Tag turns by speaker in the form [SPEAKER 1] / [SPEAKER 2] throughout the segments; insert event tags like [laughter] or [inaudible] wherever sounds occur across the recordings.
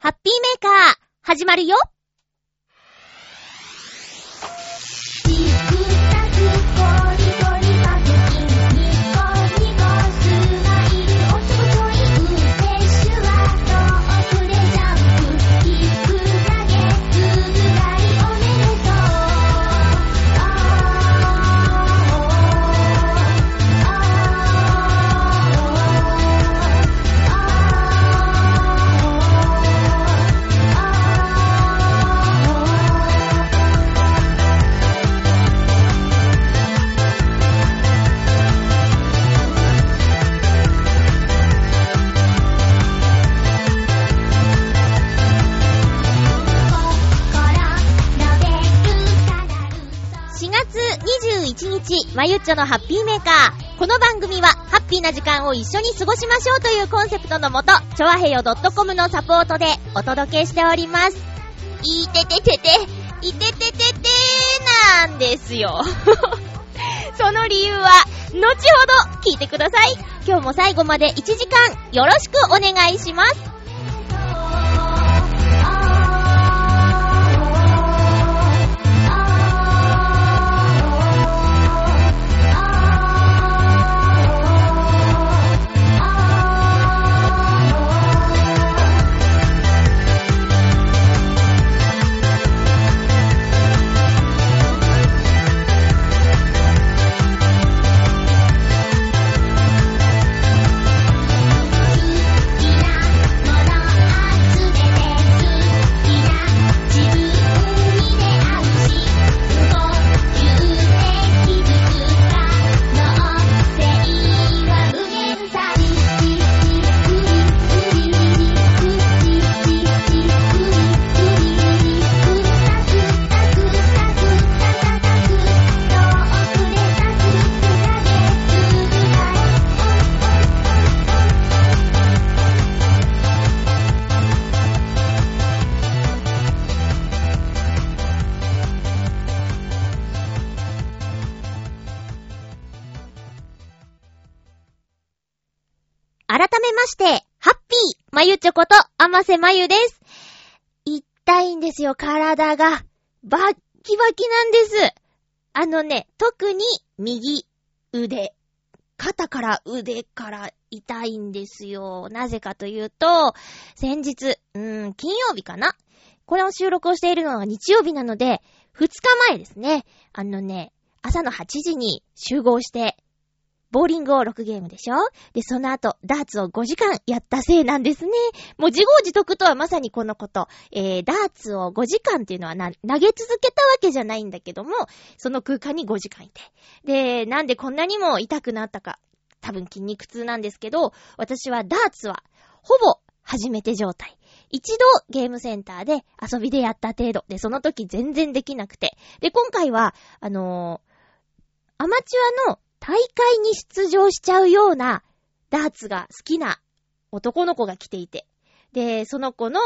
[SPEAKER 1] ハッピーメーカー、始まるよ。日、まゆっちょのハッピーメーカー。この番組は、ハッピーな時間を一緒に過ごしましょうというコンセプトのもと、ちょわへよ .com のサポートでお届けしております。いてててて、いててててなんですよ。[laughs] その理由は、後ほど聞いてください。今日も最後まで1時間、よろしくお願いします。ー、まゆちょこと、あませまゆです。痛いんですよ、体が。バッキバキなんです。あのね、特に右腕、肩から腕から痛いんですよ。なぜかというと、先日、うーん、金曜日かなこれを収録をしているのが日曜日なので、2日前ですね。あのね、朝の8時に集合して、ボーリングを6ゲームでしょ？で、その後、ダーツを5時間やったせいなんですね。もう自業自得とはまさにこのこと。えー、ダーツを5時間っていうのはな、投げ続けたわけじゃないんだけども、その空間に5時間いて。で、なんでこんなにも痛くなったか。多分筋肉痛なんですけど、私はダーツは、ほぼ初めて状態。一度ゲームセンターで遊びでやった程度。で、その時全然できなくて。で、今回は、あのーアマチュアの大会に出場しちゃうようなダーツが好きな男の子が来ていて。で、その子の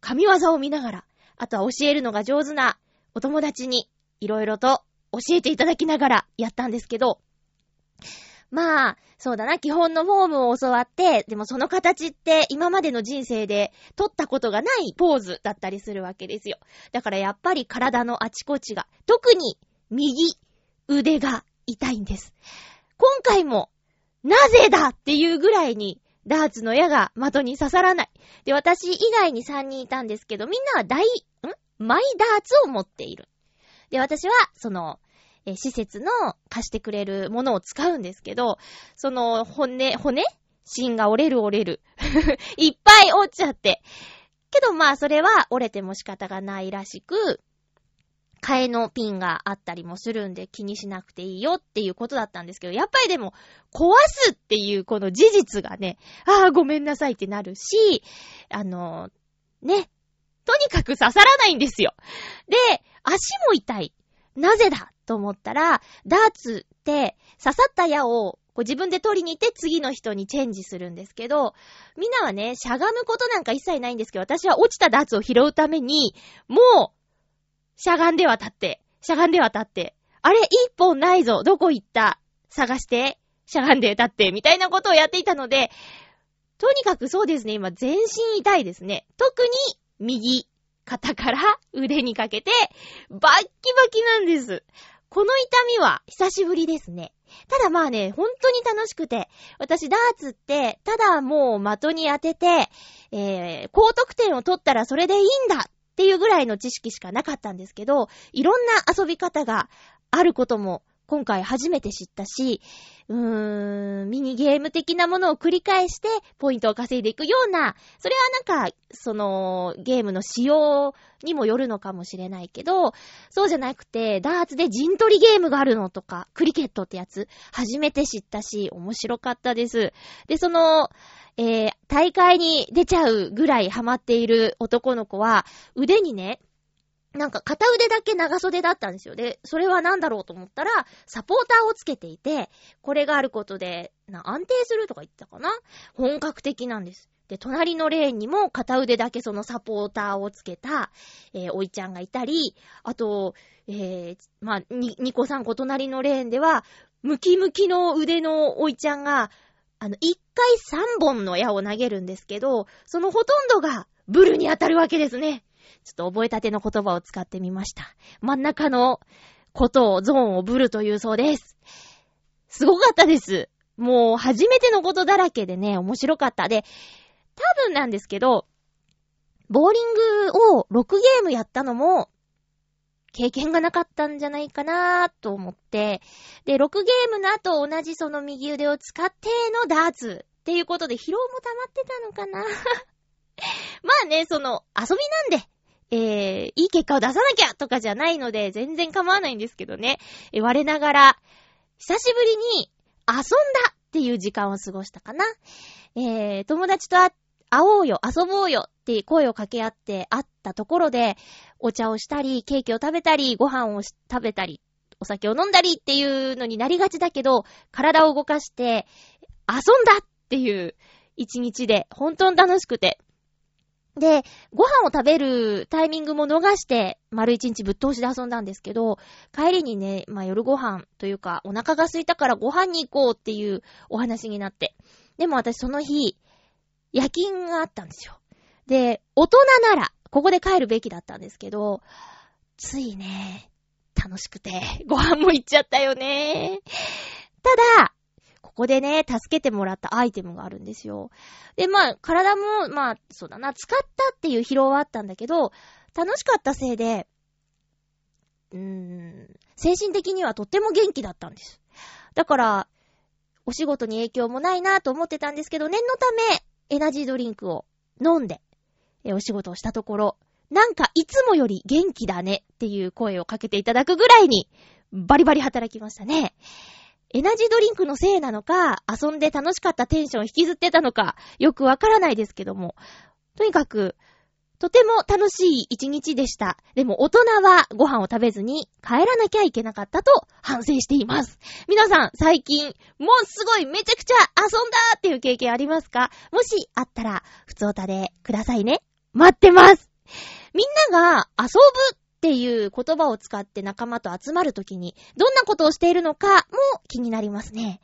[SPEAKER 1] 神業を見ながら、あとは教えるのが上手なお友達にいろいろと教えていただきながらやったんですけど、まあ、そうだな、基本のフォームを教わって、でもその形って今までの人生で取ったことがないポーズだったりするわけですよ。だからやっぱり体のあちこちが、特に右腕が痛いんです。今回も、なぜだっていうぐらいに、ダーツの矢が的に刺さらない。で、私以外に3人いたんですけど、みんなは大、ん？マイダーツを持っている。で、私は、その、え施設の貸してくれるものを使うんですけど、その骨、骨？芯が折れる折れる。[laughs] いっぱい折っちゃって。けどまあそれは折れても仕方がないらしく、替えのピンがあったりもするんで気にしなくていいよっていうことだったんですけど、やっぱりでも壊すっていうこの事実がね、ああごめんなさいってなるし、あの、ね、とにかく刺さらないんですよ。で、足も痛い。なぜだと思ったら、ダーツって刺さった矢をこう自分で取りに行って次の人にチェンジするんですけど、みんなはね、しゃがむことなんか一切ないんですけど、私は落ちたダーツを拾うために、もう、しゃがんでは立って、しゃがんでは立って、あれ、一本ないぞ、どこ行った探して、しゃがんで立って、みたいなことをやっていたので、とにかくそうですね、今全身痛いですね。特に右肩から腕にかけて、バッキバキなんです。この痛みは久しぶりですね。ただまあね、本当に楽しくて、私ダーツって、ただもう的に当てて、えー、高得点を取ったらそれでいいんだっていうぐらいの知識しかなかったんですけど、いろんな遊び方があることも今回初めて知ったし、うーん、ミニゲーム的なものを繰り返してポイントを稼いでいくような、それはなんか、その、ゲームの仕様にもよるのかもしれないけど、そうじゃなくて、ダーツで陣取りゲームがあるのとか、クリケットってやつ、初めて知ったし、面白かったです。で、その、えー、大会に出ちゃうぐらいハマっている男の子は、腕にね、なんか片腕だけ長袖だったんですよ。で、それは何だろうと思ったら、サポーターをつけていて、これがあることで、な、安定するとか言ってたかな？本格的なんです。で、隣のレーンにも片腕だけそのサポーターをつけた、えー、おいちゃんがいたり、あと、えー、まあ、に、2個3個隣のレーンでは、ムキムキの腕のおいちゃんが、あの、1回3本の矢を投げるんですけど、そのほとんどがブルに当たるわけですね。ちょっと覚えたての言葉を使ってみました。真ん中のことを、ゾーンをブルというそうです。すごかったです。もう初めてのことだらけでね、面白かった。で、多分なんですけど、ボーリングを6ゲームやったのも、経験がなかったんじゃないかなと思って、で、6ゲームの後同じその右腕を使ってのダーツっていうことで疲労も溜まってたのかな [laughs] まあね、その、遊びなんで、えー、いい結果を出さなきゃとかじゃないので、全然構わないんですけどね。え我ながら、久しぶりに遊んだっていう時間を過ごしたかな。えー、友達と会おうよ、遊ぼうよって声を掛け合って会ったところで、お茶をしたり、ケーキを食べたり、ご飯を食べたり、お酒を飲んだりっていうのになりがちだけど、体を動かして遊んだっていう一日で本当に楽しくて、で、ご飯を食べるタイミングも逃して、丸一日ぶっ通しで遊んだんですけど、帰りにね、まあ夜ご飯というか、お腹が空いたからご飯に行こうっていうお話になって。でも私その日、夜勤があったんですよ。で、大人なら、ここで帰るべきだったんですけど、ついね、楽しくて、ご飯も行っちゃったよね。ただ、ここでね、助けてもらったアイテムがあるんですよ。で、まあ、体も、まあ、そうだな、使ったっていう疲労はあったんだけど、楽しかったせいで、うーん、精神的にはとっても元気だったんです。だから、お仕事に影響もないなと思ってたんですけど、念のため、エナジードリンクを飲んで、え、お仕事をしたところ、なんかいつもより元気だねっていう声をかけていただくぐらいに、バリバリ働きましたね。エナジードリンクのせいなのか、遊んで楽しかったテンション引きずってたのか、よくわからないですけども。とにかく、とても楽しい一日でした。でも大人はご飯を食べずに帰らなきゃいけなかったと反省しています。皆さん、最近、もうすごいめちゃくちゃ遊んだっていう経験ありますか？もしあったら、普通おたでくださいね。待ってますみんなが遊ぶっていう言葉を使って仲間と集まるときに、どんなことをしているのかも気になりますね。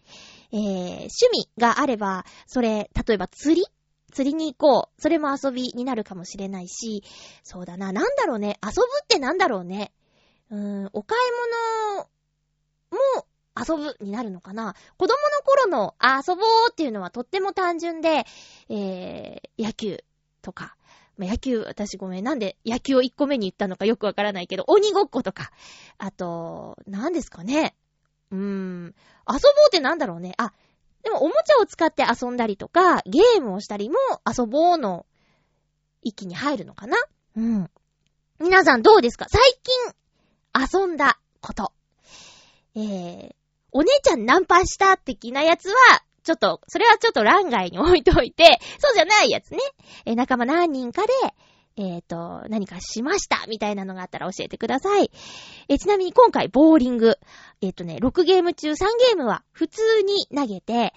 [SPEAKER 1] えー、趣味があれば、それ、例えば釣り？釣りに行こう。それも遊びになるかもしれないし、そうだな、なんだろうね。遊ぶってなんだろうね。うーん、お買い物も遊ぶになるのかな。子供の頃の遊ぼうっていうのはとっても単純で、えー、野球とか、まあ、野球、私ごめん、なんで野球を1個目に言ったのかよくわからないけど、鬼ごっことか、あと、何ですかね。うーん、遊ぼうってなんだろうね。あ、でもおもちゃを使って遊んだりとか、ゲームをしたりも遊ぼうの域に入るのかなうん。皆さんどうですか？最近遊んだこと。えー、お姉ちゃんナンパした的なやつは、ちょっと、それはちょっと欄外に置いといて、[laughs] そうじゃないやつね。え仲間何人かで、えっ、ー、と、何かしました、みたいなのがあったら教えてください。えちなみに今回、ボーリング。えっ、ー、とね、6ゲーム中3ゲームは普通に投げて、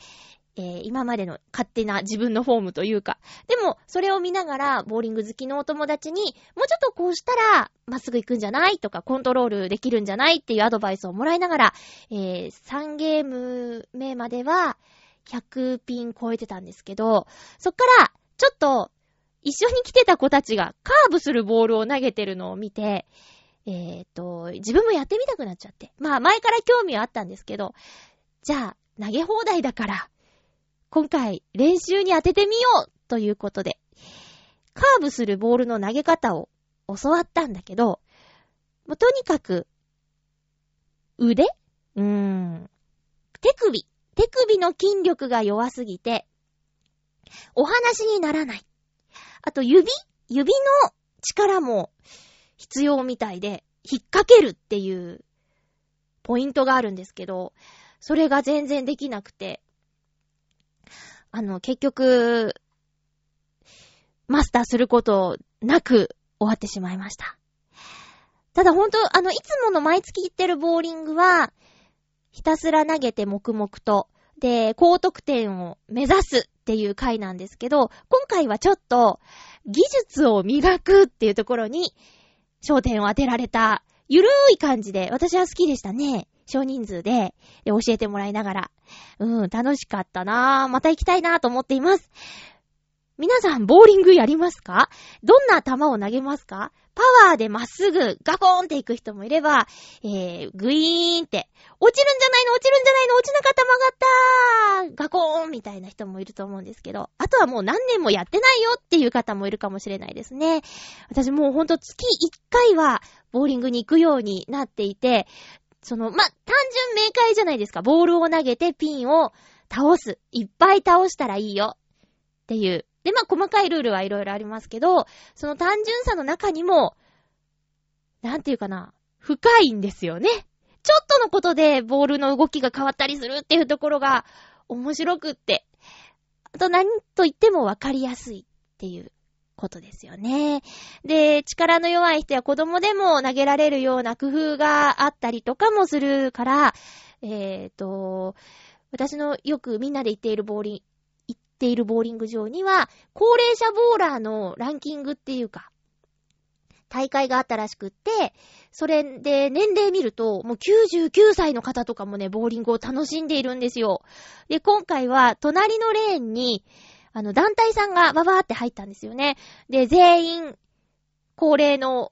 [SPEAKER 1] えー、今までの勝手な自分のフォームというか。でも、それを見ながら、ボーリング好きのお友達に、もうちょっとこうしたら、まっすぐ行くんじゃないとか、コントロールできるんじゃないっていうアドバイスをもらいながら、えー、3ゲーム目までは、100ピン超えてたんですけど、そっから、ちょっと、一緒に来てた子たちがカーブするボールを投げてるのを見て、えっ、ー、と、自分もやってみたくなっちゃって。まあ前から興味はあったんですけど、じゃあ投げ放題だから、今回練習に当ててみようということで、カーブするボールの投げ方を教わったんだけど、もうとにかく、腕？うーん。手首。手首の筋力が弱すぎて、お話にならない。あと指指の力も必要みたいで、引っ掛けるっていうポイントがあるんですけど、それが全然できなくて、あの、結局、マスターすることなく終わってしまいました。ただほんと、あの、いつもの毎月行ってるボーリングは、ひたすら投げて黙々と、で、高得点を目指すっていう回なんですけど、今回はちょっと、技術を磨くっていうところに、焦点を当てられた、ゆるい感じで、私は好きでしたね。少人数で、で教えてもらいながら。うん、楽しかったなぁ。また行きたいなぁと思っています。皆さん、ボーリングやりますか？どんな球を投げますか？パワーでまっすぐガコーンって行く人もいれば、えー、グイーンって、落ちるんじゃないの？落ちるんじゃないの？落ちなかった曲がったガコーンみたいな人もいると思うんですけど、あとはもう何年もやってないよっていう方もいるかもしれないですね。私もうほんと月1回はボーリングに行くようになっていて、その、ま、単純明快じゃないですか。ボールを投げてピンを倒す。いっぱい倒したらいいよ。っていう。で、まあ、細かいルールはいろいろありますけど、その単純さの中にも、なんていうかな、深いんですよね。ちょっとのことでボールの動きが変わったりするっていうところが面白くって。あと何と言ってもわかりやすいっていうことですよね。で、力の弱い人や子供でも投げられるような工夫があったりとかもするから、えっ、ー、と、私のよくみんなで行っているボーリンているボーリング場には、高齢者ボーラーのランキングっていうか、大会があったらしくって、それで年齢見ると、もう99歳の方とかもね、ボーリングを楽しんでいるんですよ。で、今回は隣のレーンに、あの、団体さんがババーって入ったんですよね。で、全員、高齢の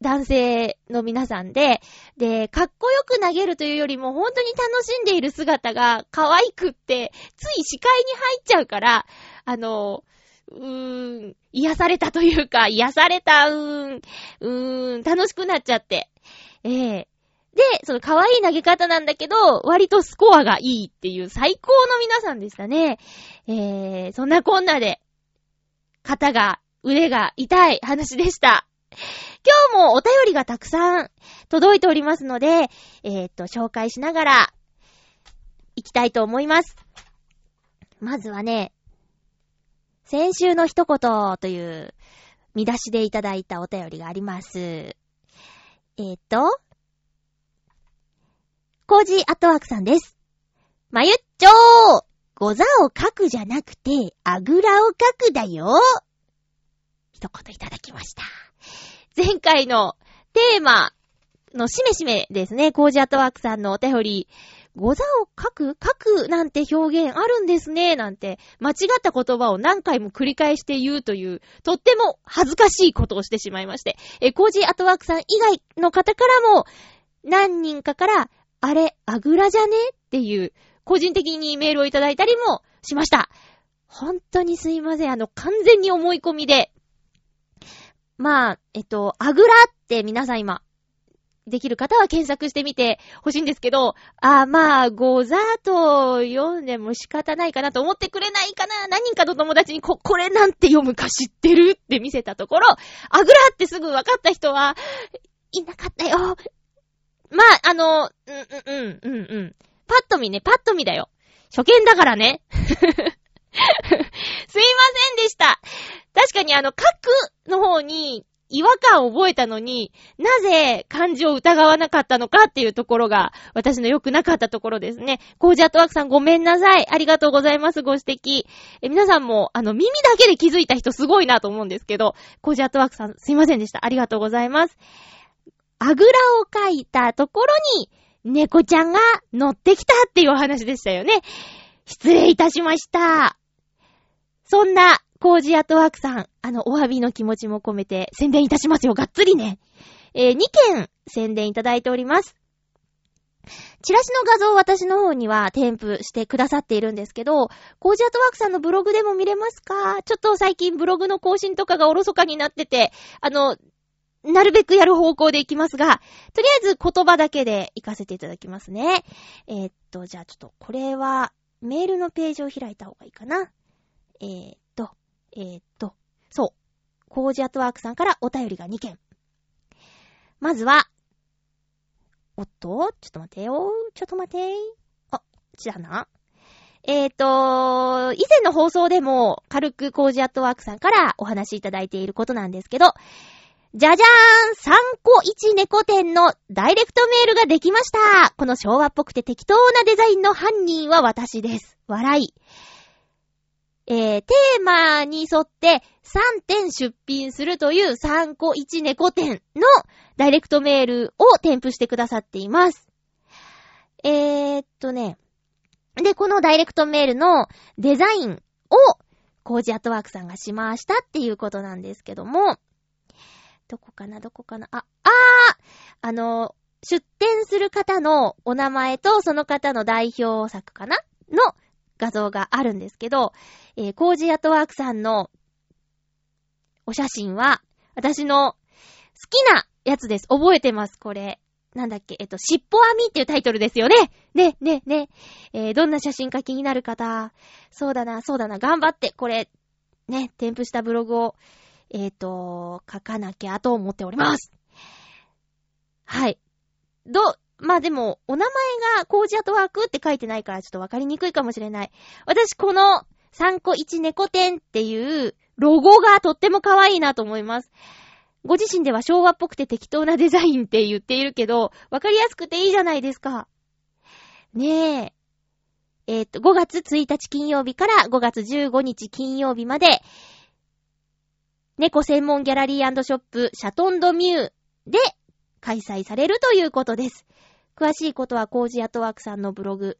[SPEAKER 1] 男性の皆さんで、で、かっこよく投げるというよりも本当に楽しんでいる姿が可愛くって、つい視界に入っちゃうから、あの、うーん、癒されたというか、癒された、うーん、うーん、楽しくなっちゃって。ええー、で、その可愛い投げ方なんだけど、割とスコアがいいっていう最高の皆さんでしたね。えー、そんなこんなで、肩が、腕が痛い話でした。今日もお便りがたくさん届いておりますので、えー、っと、紹介しながら、行きたいと思います。まずはね、先週の一言という見出しでいただいたお便りがあります。えー、っと、コージーアットワークさんです。まゆっちょーござを書くじゃなくて、あぐらを書くだよ一言いただきました。前回のテーマのしめしめですね、コージアットワークさんのお便り、ござを書く？書くなんて表現あるんですね、なんて、間違った言葉を何回も繰り返して言うという、とっても恥ずかしいことをしてしまいまして、え、コージアットワークさん以外の方からも、何人かから、あれ、あぐらじゃね？っていう、個人的にメールをいただいたりもしました。本当にすいません。あの、完全に思い込みで、まあ、えっと、あぐらって皆さん今、できる方は検索してみてほしいんですけど、あまあ、ござと読んでも仕方ないかなと思ってくれないかな何人かの友達にこ、これなんて読むか知ってるって見せたところ、あぐらってすぐ分かった人は、いなかったよ。まあ、あの、うん、うん、うん、うん。パッと見ね、パッと見だよ。初見だからね。[laughs] すいませんでした。確かにあの、書くの方に違和感を覚えたのに、なぜ漢字を疑わなかったのかっていうところが、私の良くなかったところですね。コージアットワークさんごめんなさい。ありがとうございます。ご指摘。え、皆さんも、あの、耳だけで気づいた人すごいなと思うんですけど、コージアットワークさんすいませんでした。ありがとうございます。あぐらを書いたところに、猫ちゃんが乗ってきたっていうお話でしたよね。失礼いたしました。そんな、コージアットワークさん、あの、お詫びの気持ちも込めて宣伝いたしますよ。がっつりね。えー、2件宣伝いただいております。チラシの画像を私の方には添付してくださっているんですけど、コージアートワークさんのブログでも見れますか？ちょっと最近ブログの更新とかがおろそかになってて、あの、なるべくやる方向でいきますが、とりあえず言葉だけで行かせていただきますね。えー、っと、じゃあちょっと、これは、メールのページを開いた方がいいかな。えー、っと、えー、っと、そう。コージアットワークさんからお便りが2件。まずは、おっとちょっと待てよ。ちょっと待て。あ、ちだな。えっ、と、以前の放送でも軽くコージアットワークさんからお話しいただいていることなんですけど、じゃじゃーん !3 個1猫店のダイレクトメールができましたこの昭和っぽくて適当なデザインの犯人は私です。笑い。えー、テーマに沿って3点出品するという3個1猫店のダイレクトメールを添付してくださっています。えー、っとね。で、このダイレクトメールのデザインをコージアットワークさんがしましたっていうことなんですけども、どこかなどこかなあ、あーあの、出展する方のお名前とその方の代表作かな？の画像があるんですけど、えー、コージアトワークさんのお写真は、私の好きなやつです。覚えてます、これ。なんだっけ、えっと、尻尾編みっていうタイトルですよね。ね、ね、ね。えー、どんな写真か気になる方。そうだな、そうだな、頑張って、これ、ね、添付したブログを、えっ、ー、と、書かなきゃと思っております。はい。ど、まあでも、お名前がコージアトワークって書いてないからちょっとわかりにくいかもしれない。私、この3個1猫店っていうロゴがとっても可愛いなと思います。ご自身では昭和っぽくて適当なデザインって言っているけど、わかりやすくていいじゃないですか。ねえ。えっ、と、5月1日金曜日から5月15日金曜日まで、猫専門ギャラリーショップシャトンドミューで開催されるということです。詳しいことはコージアトワークさんのブログ、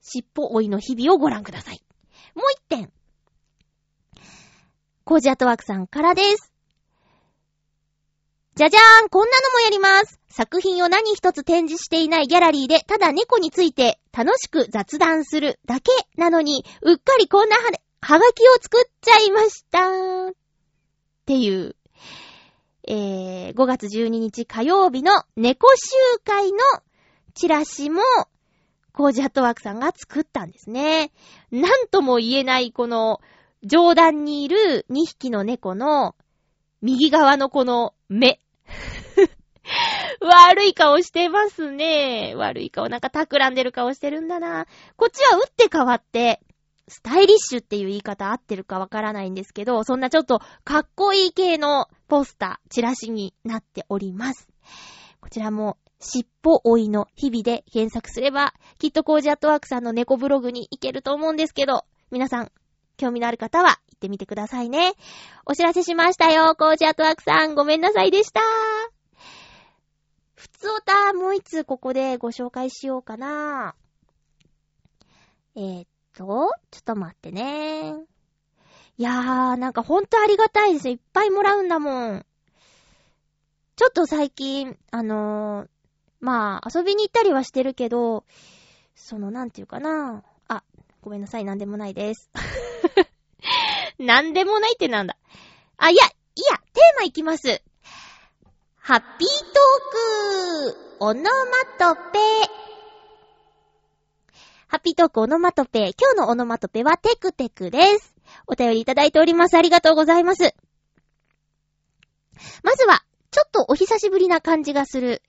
[SPEAKER 1] 尻尾追いの日々をご覧ください。もう一点。コージアトワークさんからです。じゃじゃーんこんなのもやります作品を何一つ展示していないギャラリーで、ただ猫について楽しく雑談するだけなのに、うっかりこんなは、はがきを作っちゃいました。っていう、えー、5月12日火曜日の猫集会のチラシも、コージハットワークさんが作ったんですね。なんとも言えないこの、上段にいる2匹の猫の、右側のこの目。[laughs] 悪い顔してますね。悪い顔。なんか企んでる顔してるんだな。こっちは打って変わって、スタイリッシュっていう言い方合ってるかわからないんですけど、そんなちょっとかっこいい系のポスター、チラシになっております。こちらも、尻尾追いの日々で検索すれば、きっとコージアットワークさんの猫ブログに行けると思うんですけど、皆さん、興味のある方は行ってみてくださいね。お知らせしましたよ、コージアットワークさん。ごめんなさいでした。ふつおた、もう一つここでご紹介しようかな。えー、っと、ちょっと待ってね。いやー、なんかほんとありがたいですね。いっぱいもらうんだもん。ちょっと最近、あのー、まあ、遊びに行ったりはしてるけど、その、なんていうかな。あ、ごめんなさい、なんでもないです。[laughs] なんでもないってなんだ。あ、いや、いや、テーマいきます。ハッピートークオノマトペハッピートークオノマトペ今日のオノマトペはテクテクです。お便りいただいております。ありがとうございます。まずは、ちょっとお久しぶりな感じがする、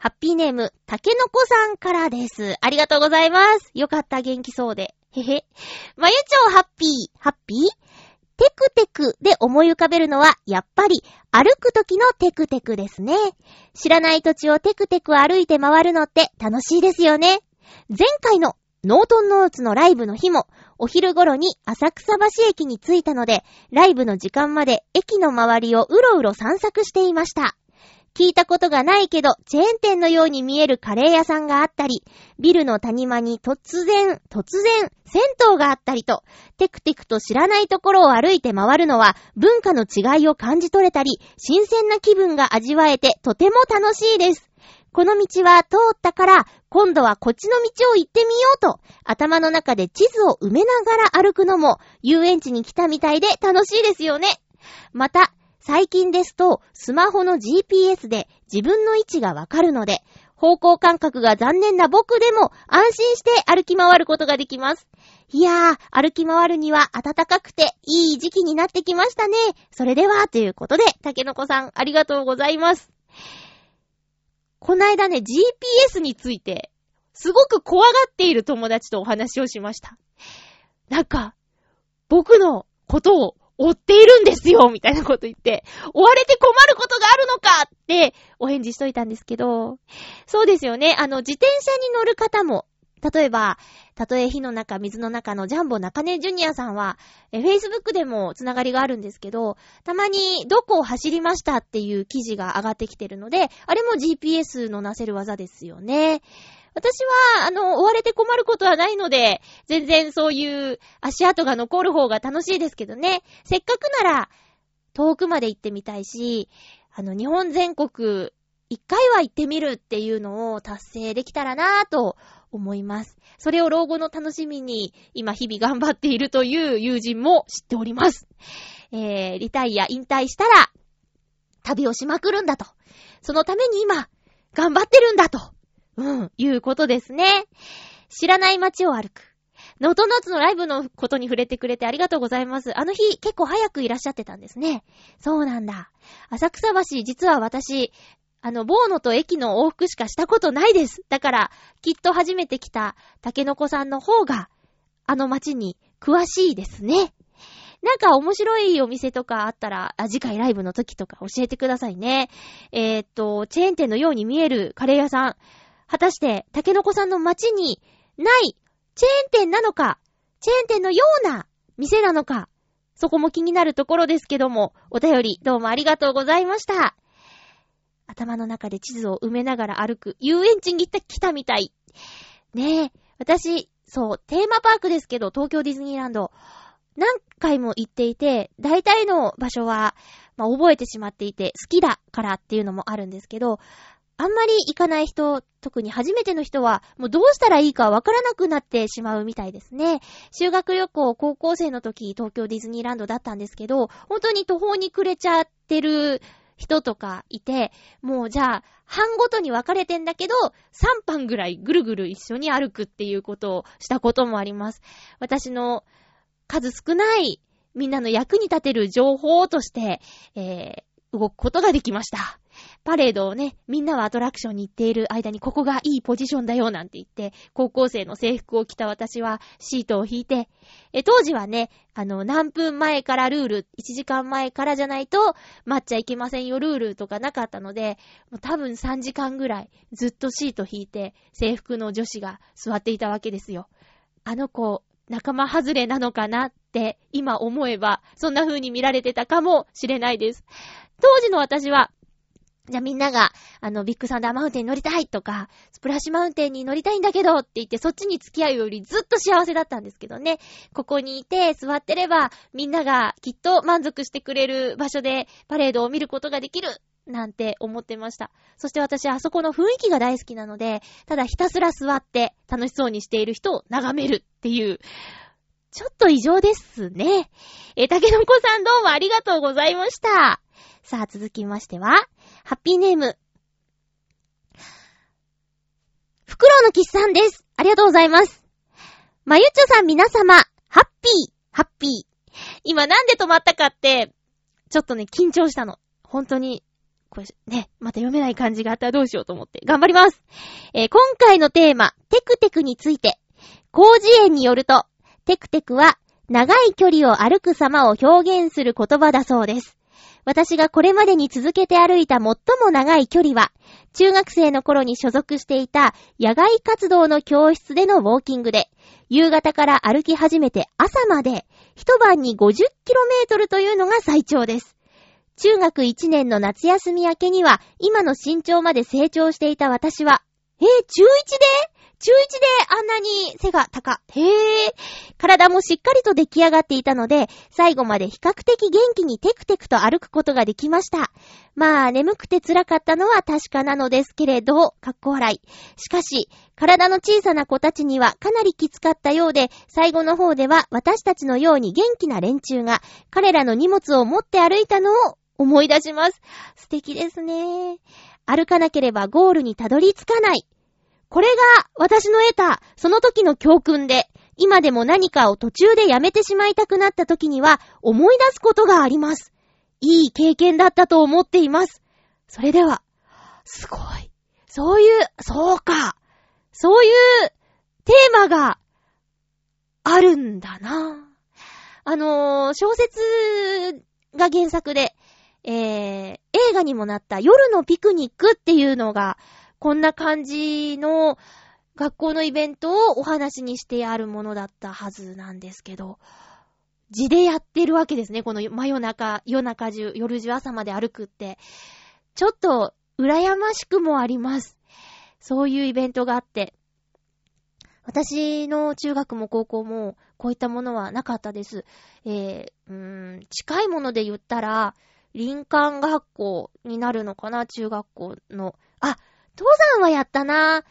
[SPEAKER 1] ハッピーネーム、たけのこさんからです。ありがとうございます。よかった、元気そうで。へへ。まゆちょうハッピー、ハッピー？テクテクで思い浮かべるのは、やっぱり歩く時のテクテクですね。知らない土地をテクテク歩いて回るのって楽しいですよね。前回のノートンノーツのライブの日も、お昼頃に浅草橋駅に着いたので、ライブの時間まで駅の周りをうろうろ散策していました。聞いたことがないけど、チェーン店のように見えるカレー屋さんがあったり、ビルの谷間に突然、突然、銭湯があったりと、テクテクと知らないところを歩いて回るのは、文化の違いを感じ取れたり、新鮮な気分が味わえて、とても楽しいです。この道は通ったから、今度はこっちの道を行ってみようと、頭の中で地図を埋めながら歩くのも、遊園地に来たみたいで楽しいですよね。また、最近ですと、スマホの GPS で自分の位置がわかるので、方向感覚が残念な僕でも安心して歩き回ることができます。いやー、歩き回るには暖かくていい時期になってきましたね。それでは、ということで、竹の子さん、ありがとうございます。こないだね、GPS について、すごく怖がっている友達とお話をしました。なんか、僕のことを追っているんですよみたいなこと言って、追われて困ることがあるのかってお返事しといたんですけど、そうですよね。あの、自転車に乗る方も、例えば、たとえ火の中、水の中のジャンボ中根ジュニアさんは、え、Facebook でもつながりがあるんですけど、たまにどこを走りましたっていう記事が上がってきてるので、あれも GPS のなせる技ですよね。私は、あの、追われて困ることはないので、全然そういう足跡が残る方が楽しいですけどね。せっかくなら、遠くまで行ってみたいし、あの、日本全国、一回は行ってみるっていうのを達成できたらなぁと思います。それを老後の楽しみに、今日々頑張っているという友人も知っております。えー、リタイア、引退したら、旅をしまくるんだと。そのために今、頑張ってるんだと。うん、いうことですね。知らない街を歩く。ノートノーツのライブのことに触れてくれてありがとうございます。あの日結構早くいらっしゃってたんですね。そうなんだ。浅草橋、実は私、あの、ボーノと駅の往復しかしたことないです。だから、きっと初めて来た竹の子さんの方が、あの街に詳しいですね。なんか面白いお店とかあったら、次回ライブの時とか教えてくださいね。えー、っと、チェーン店のように見えるカレー屋さん。果たして、竹の子さんの街にないチェーン店なのか、チェーン店のような店なのか、そこも気になるところですけども、お便りどうもありがとうございました。頭の中で地図を埋めながら歩く遊園地に来たみたい。ねえ、私、そう、テーマパークですけど、東京ディズニーランド、何回も行っていて、大体の場所は、まあ、覚えてしまっていて、好きだからっていうのもあるんですけど、あんまり行かない人、特に初めての人は、もうどうしたらいいかわからなくなってしまうみたいですね。修学旅行、高校生の時、東京ディズニーランドだったんですけど、本当に途方に暮れちゃってる人とかいて、もうじゃあ、班ごとに分かれてんだけど、3班ぐらいぐるぐる一緒に歩くっていうことをしたこともあります。私の数少ないみんなの役に立てる情報として、えー、動くことができました。パレードをね、みんなはアトラクションに行っている間にここがいいポジションだよなんて言って、高校生の制服を着た私はシートを引いて、え、当時はね、あの、何分前からルール、1時間前からじゃないと待っちゃいけませんよルールとかなかったので、もう多分3時間ぐらいずっとシート引いて制服の女子が座っていたわけですよ。あの子、仲間外れなのかなって今思えば、そんな風に見られてたかもしれないです。当時の私は、じゃあみんなが、あの、ビッグサンダーマウンテンに乗りたいとか、スプラッシュマウンテンに乗りたいんだけどって言って、そっちに付き合うよりずっと幸せだったんですけどね。ここにいて座ってれば、みんながきっと満足してくれる場所でパレードを見ることができるなんて思ってました。そして私、あそこの雰囲気が大好きなので、ただひたすら座って楽しそうにしている人を眺めるっていう、ちょっと異常ですね。え、竹の子さんどうもありがとうございました。さあ、続きましては、ハッピーネーム。フクロウのキスさんです。ありがとうございます。まゆちょさん皆様、ハッピー、ハッピー。今なんで止まったかって、ちょっとね、緊張したの。本当に、これね、また読めない漢字があったらどうしようと思って、頑張ります。えー、今回のテーマ、テクテクについて、広辞苑によると、テクテクは、長い距離を歩く様を表現する言葉だそうです。私がこれまでに続けて歩いた最も長い距離は、中学生の頃に所属していた野外活動の教室でのウォーキングで、夕方から歩き始めて朝まで、一晩に 50km というのが最長です。中学1年の夏休み明けには、今の身長まで成長していた私は、えー、中1で？中1であんなに背が高。へえ。体もしっかりと出来上がっていたので、最後まで比較的元気にテクテクと歩くことができました。まあ、眠くて辛かったのは確かなのですけれど、かっこ笑い。しかし、体の小さな子たちにはかなりきつかったようで、最後の方では私たちのように元気な連中が、彼らの荷物を持って歩いたのを思い出します。素敵ですね。歩かなければゴールにたどり着かない。これが私の得たその時の教訓で、今でも何かを途中でやめてしまいたくなった時には思い出すことがあります。いい経験だったと思っています。それでは、すごい。そういう、そうか。そういうテーマがあるんだな。あのー、小説が原作で、えー、映画にもなった夜のピクニックっていうのがこんな感じの学校のイベントをお話にしてあるものだったはずなんですけど、字でやってるわけですね。この真夜中、夜中中、夜中朝まで歩くって。ちょっと、羨ましくもあります。そういうイベントがあって。私の中学も高校も、こういったものはなかったです。えー、うーん、近いもので言ったら、林間学校になるのかな中学校の。あ、登山はやったな。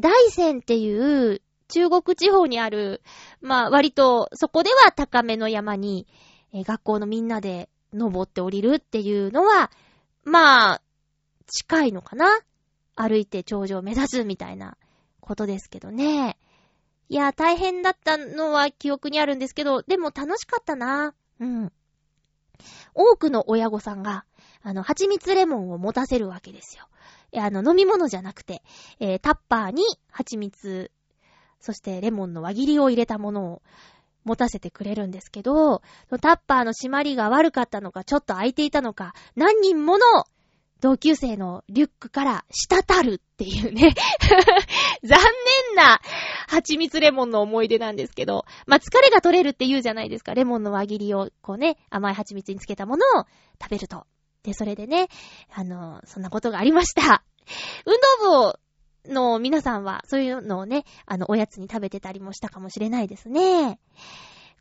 [SPEAKER 1] 大山っていう中国地方にある、まあ割とそこでは高めの山に、えー、学校のみんなで登って降りるっていうのは、まあ、近いのかな歩いて頂上を目指すみたいなことですけどね。いや、大変だったのは記憶にあるんですけど、でも楽しかったな。うん。多くの親御さんが、あの、蜂蜜レモンを持たせるわけですよ。あの、飲み物じゃなくて、えー、タッパーに蜂蜜、そしてレモンの輪切りを入れたものを持たせてくれるんですけど、タッパーの締まりが悪かったのか、ちょっと空いていたのか、何人もの同級生のリュックから滴るっていうね [laughs] 残念な蜂蜜レモンの思い出なんですけど、まあ、疲れが取れるって言うじゃないですか。レモンの輪切りをこうね、甘い蜂蜜につけたものを食べると。で、それでね、あの、そんなことがありました。[laughs] 運動部の皆さんは、そういうのをね、あの、おやつに食べてたりもしたかもしれないですね。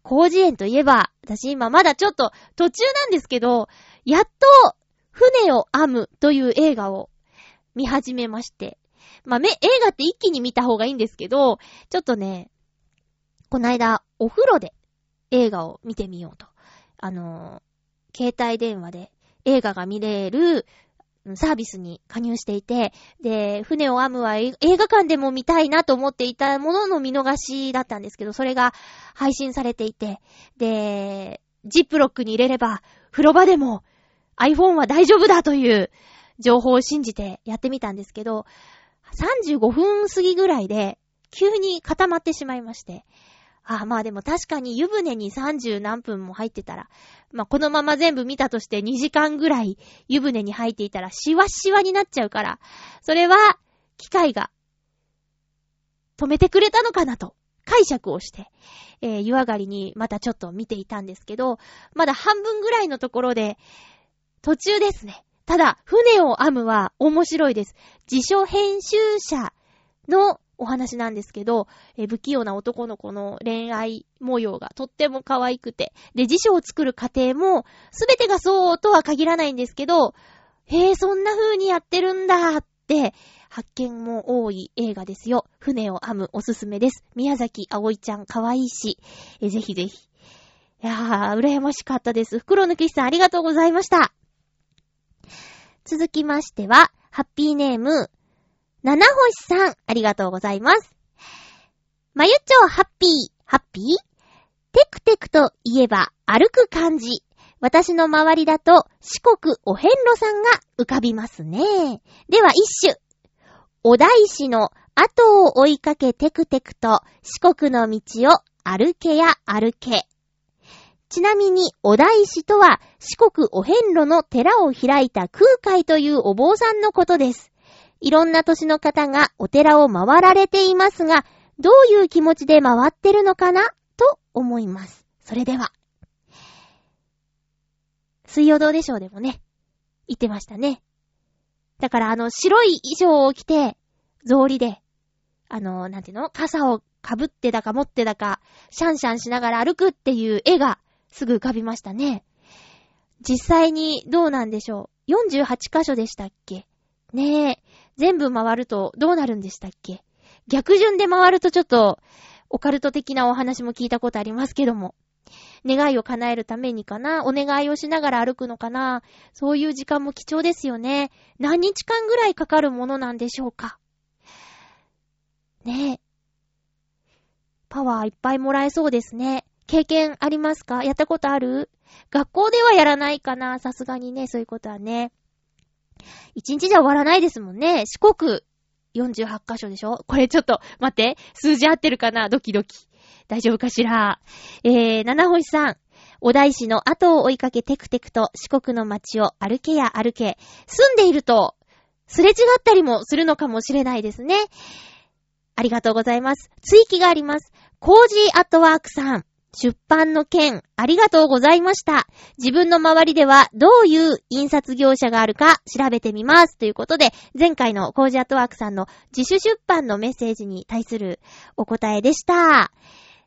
[SPEAKER 1] 工事園といえば、私今まだちょっと途中なんですけど、やっと、船を編むという映画を見始めまして。まあ、め、映画って一気に見た方がいいんですけど、ちょっとね、こないだお風呂で映画を見てみようと。あのー、携帯電話で映画が見れるサービスに加入していて、で、船を編むは映画館でも見たいなと思っていたものの見逃しだったんですけど、それが配信されていて、で、ジップロックに入れれば、風呂場でも iPhone は大丈夫だという情報を信じてやってみたんですけど、35分過ぎぐらいで急に固まってしまいまして、ああ、まあでも確かに湯船に30何分も入ってたら、まあこのまま全部見たとして2時間ぐらい湯船に入っていたらシワシワになっちゃうから、それは機械が止めてくれたのかなと解釈をして、えー、湯上がりにまたちょっと見ていたんですけど、まだ半分ぐらいのところで、途中ですね。ただ、船を編むは面白いです。自称編集者のお話なんですけど、え不器用な男の子の恋愛模様がとっても可愛くて、で、辞書を作る過程も、すべてがそうとは限らないんですけど、へえ、そんな風にやってるんだって、発見も多い映画ですよ。船を編むおすすめです。宮崎葵ちゃん可愛いし、えぜひぜひ。いやー、羨ましかったです。袋抜きさんありがとうございました。続きましては、ハッピーネーム、七星さん、ありがとうございます。まゆちょハッピー、ハッピー？テクテクと言えば歩く感じ。私の周りだと四国お遍路さんが浮かびますね。では一種。お大師の後を追いかけテクテクと四国の道を歩けや歩け。ちなみに、お大師とは四国お遍路の寺を開いた空海というお坊さんのことです。いろんな年の方がお寺を回られていますが、どういう気持ちで回ってるのかな？と思います。それでは。水曜どうでしょうでもね、言ってましたね。だからあの白い衣装を着て、草履で、あの、なんていうの？傘を被ってだか持ってだか、シャンシャンしながら歩くっていう絵がすぐ浮かびましたね。実際にどうなんでしょう ?48 箇所でしたっけ？ねえ。全部回るとどうなるんでしたっけ？逆順で回るとちょっと、オカルト的なお話も聞いたことありますけども。願いを叶えるためにかな？お願いをしながら歩くのかな？そういう時間も貴重ですよね。何日間ぐらいかかるものなんでしょうか？ねえ。パワーいっぱいもらえそうですね。経験ありますか？やったことある？学校ではやらないかな？さすがにね、そういうことはね。一日じゃ終わらないですもんね。四国48箇所でしょ？これちょっと待って。数字合ってるかな？ドキドキ。大丈夫かしら？えー、七星さん。お大師の後を追いかけテクテクと四国の街を歩けや歩け。住んでいると、すれ違ったりもするのかもしれないですね。ありがとうございます。追記があります。コージーアットワークさん。出版の件、ありがとうございました。自分の周りではどういう印刷業者があるか調べてみます。ということで、前回のコージアトワークさんの自主出版のメッセージに対するお答えでした。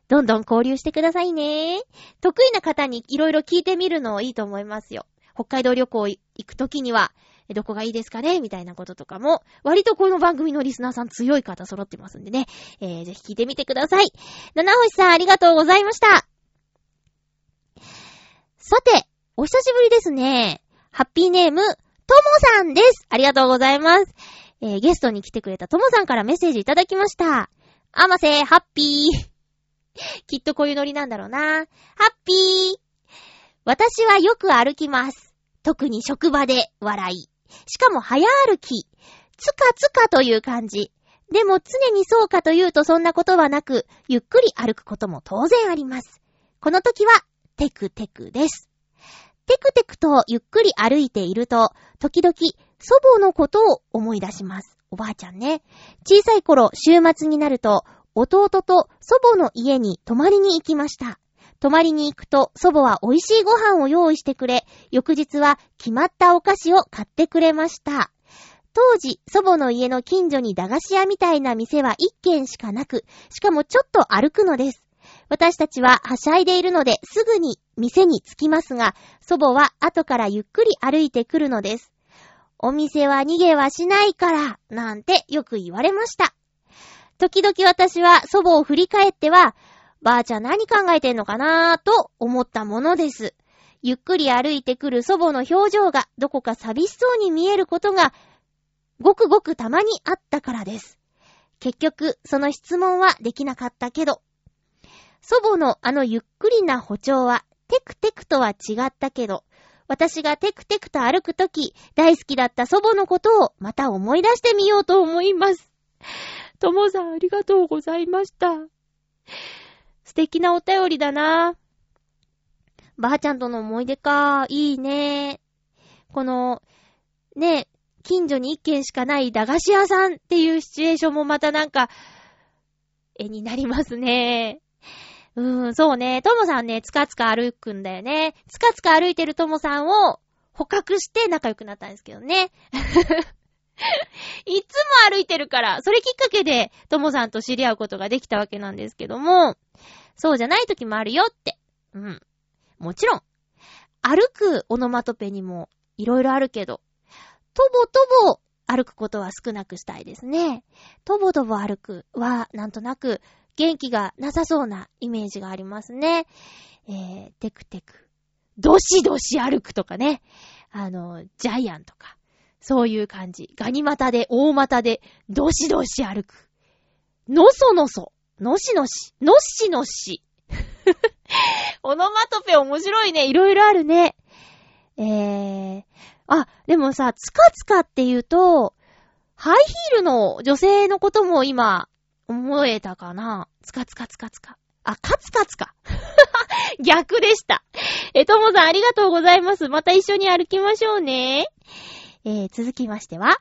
[SPEAKER 1] どんどん交流してくださいね。得意な方にいろいろ聞いてみるのいいと思いますよ。北海道旅行行くときには、どこがいいですかね？みたいなこととかも、割とこの番組のリスナーさん強い方揃ってますんでね。えー、ぜひ聞いてみてください。七星さんありがとうございました。さて、お久しぶりですね。ハッピーネーム、ともさんです。ありがとうございます。えー、ゲストに来てくれたともさんからメッセージいただきました。あませ、ハッピー。[laughs] きっとこういうノリなんだろうな。ハッピー。私はよく歩きます。特に職場で笑い。しかも早歩き。つかつかという感じ。でも常にそうかというとそんなことはなく、ゆっくり歩くことも当然あります。この時は、テクテクです。テクテクとゆっくり歩いていると、時々祖母のことを思い出します。おばあちゃんね。小さい頃、週末になると、弟と祖母の家に泊まりに行きました。泊まりに行くと祖母は美味しいご飯を用意してくれ、翌日は決まったお菓子を買ってくれました。当時、祖母の家の近所に駄菓子屋みたいな店は一軒しかなく、しかもちょっと歩くのです。私たちははしゃいでいるのですぐに店に着きますが、祖母は後からゆっくり歩いてくるのです。お店は逃げはしないから、なんてよく言われました。時々私は祖母を振り返っては、ばあちゃん何考えてんのかなぁと思ったものです。ゆっくり歩いてくる祖母の表情がどこか寂しそうに見えることが、ごくごくたまにあったからです。結局、その質問はできなかったけど、祖母のあのゆっくりな歩調は、テクテクとは違ったけど、私がテクテクと歩くとき、大好きだった祖母のことをまた思い出してみようと思います。ともさんありがとうございました。素敵なお便りだな。ばあちゃんとの思い出か。いいね。この、ね、近所に一軒しかない駄菓子屋さんっていうシチュエーションもまたなんか、絵になりますね。うーん、そうね。ともさんね、つかつか歩くんだよね。つかつか歩いてるともさんを捕獲して仲良くなったんですけどね。[laughs] いつも歩いてるから、それきっかけで、ともさんと知り合うことができたわけなんですけども、そうじゃない時もあるよって。うん。もちろん、歩くオノマトペにもいろいろあるけど、とぼとぼ歩くことは少なくしたいですね。とぼとぼ歩くは、なんとなく元気がなさそうなイメージがありますね。えー、テクテク。どしどし歩くとかね。あの、ジャイアンとか。そういう感じ。ガニ股で、大股で、どしどし歩く。のそのそ。のしのし。のしのし。オノマトペ面白いね。いろいろあるね。えー。あ、でもさ、つかつかって言うと、ハイヒールの女性のことも今、思えたかなつかつかつかつか。あ、カツカツか。[laughs] 逆でした。え、ともさんありがとうございます。また一緒に歩きましょうね。えー、続きましては、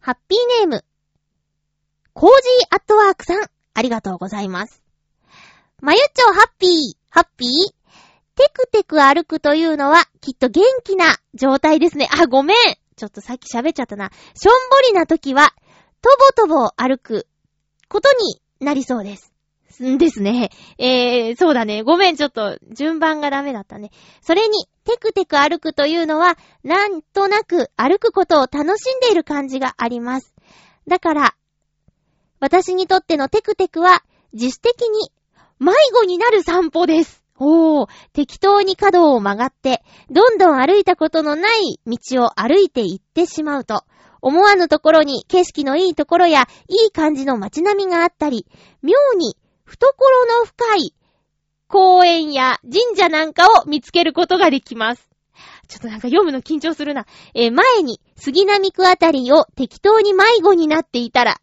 [SPEAKER 1] ハッピーネーム、コージーアットワークさん、ありがとうございます。まゆっちょハッピー、ハッピー。テクテク歩くというのは、きっと元気な状態ですね。あ、ごめんちょっとさっき喋っちゃったな。しょんぼりな時は、とぼとぼ歩くことになりそうです。んですね。えー、そうだね。ごめん、ちょっと、順番がダメだったね。それに、テクテク歩くというのは、なんとなく歩くことを楽しんでいる感じがあります。だから、私にとってのテクテクは、自主的に迷子になる散歩です。おー、適当に角を曲がって、どんどん歩いたことのない道を歩いて行ってしまうと、思わぬところに景色のいいところや、いい感じの街並みがあったり、妙に懐の深い公園や神社なんかを見つけることができます。ちょっとなんか読むの緊張するな。えー、前に杉並区あたりを適当に迷子になっていたら、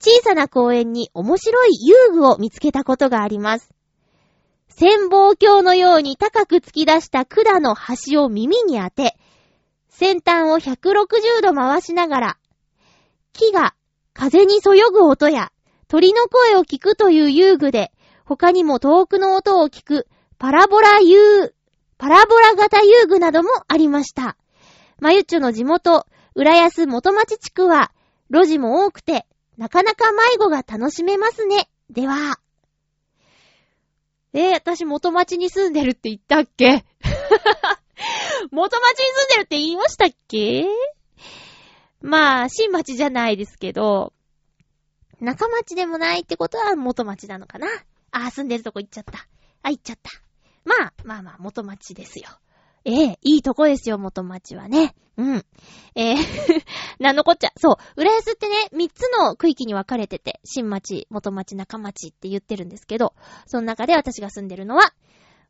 [SPEAKER 1] 小さな公園に面白い遊具を見つけたことがあります。潜望鏡のように高く突き出した管の端を耳に当て、先端を160度回しながら、木が風にそよぐ音や鳥の声を聞くという遊具で、他にも遠くの音を聞くパラボラ遊、パラボラ型遊具などもありました。まゆっちょの地元、浦安元町地区は、路地も多くて、なかなか迷子が楽しめますね。では。えー、私元町に住んでるって言ったっけ？[laughs] 元町に住んでるって言いましたっけ？まあ、新町じゃないですけど、中町でもないってことは元町なのかな？あ、住んでるとこ行っちゃった。あ、行っちゃった。まあ、まあまあ、元町ですよ。ええいいとこですよ、元町はね。うん。えー [laughs] なんのこっちゃ。そう。浦安ってね、三つの区域に分かれてて、新町、元町、中町って言ってるんですけど、その中で私が住んでるのは、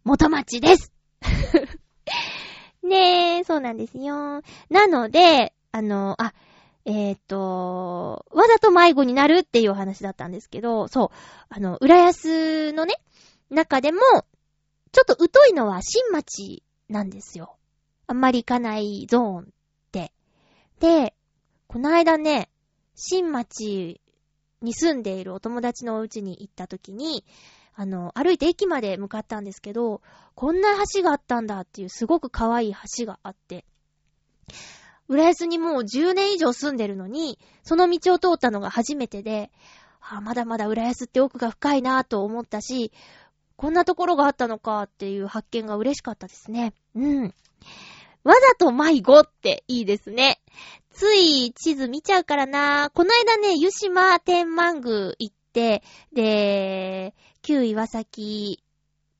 [SPEAKER 1] 元町です [laughs] ねえ、そうなんですよ。なので、あの、あ、えっ、ー、と、わざと迷子になるっていう話だったんですけど、そう、あの、浦安のね、中でも、ちょっと疎いのは新町なんですよ。あんまり行かないゾーンって。で、この間ね、新町に住んでいるお友達のお家に行った時に、あの、歩いて駅まで向かったんですけど、こんな橋があったんだっていうすごく可愛い橋があって、浦安にもう10年以上住んでるのに、その道を通ったのが初めてで、あまだまだ浦安って奥が深いなぁと思ったし、こんなところがあったのかっていう発見が嬉しかったですね。うん。わざと迷子っていいですね。つい地図見ちゃうからなぁこの間ね、湯島天満宮行って、で、旧岩崎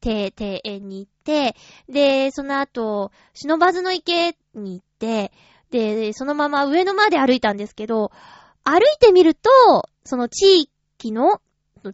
[SPEAKER 1] 庭園に行って、で、その後、忍ばずの池に行って、で、そのまま上野まで歩いたんですけど、歩いてみると、その地域の、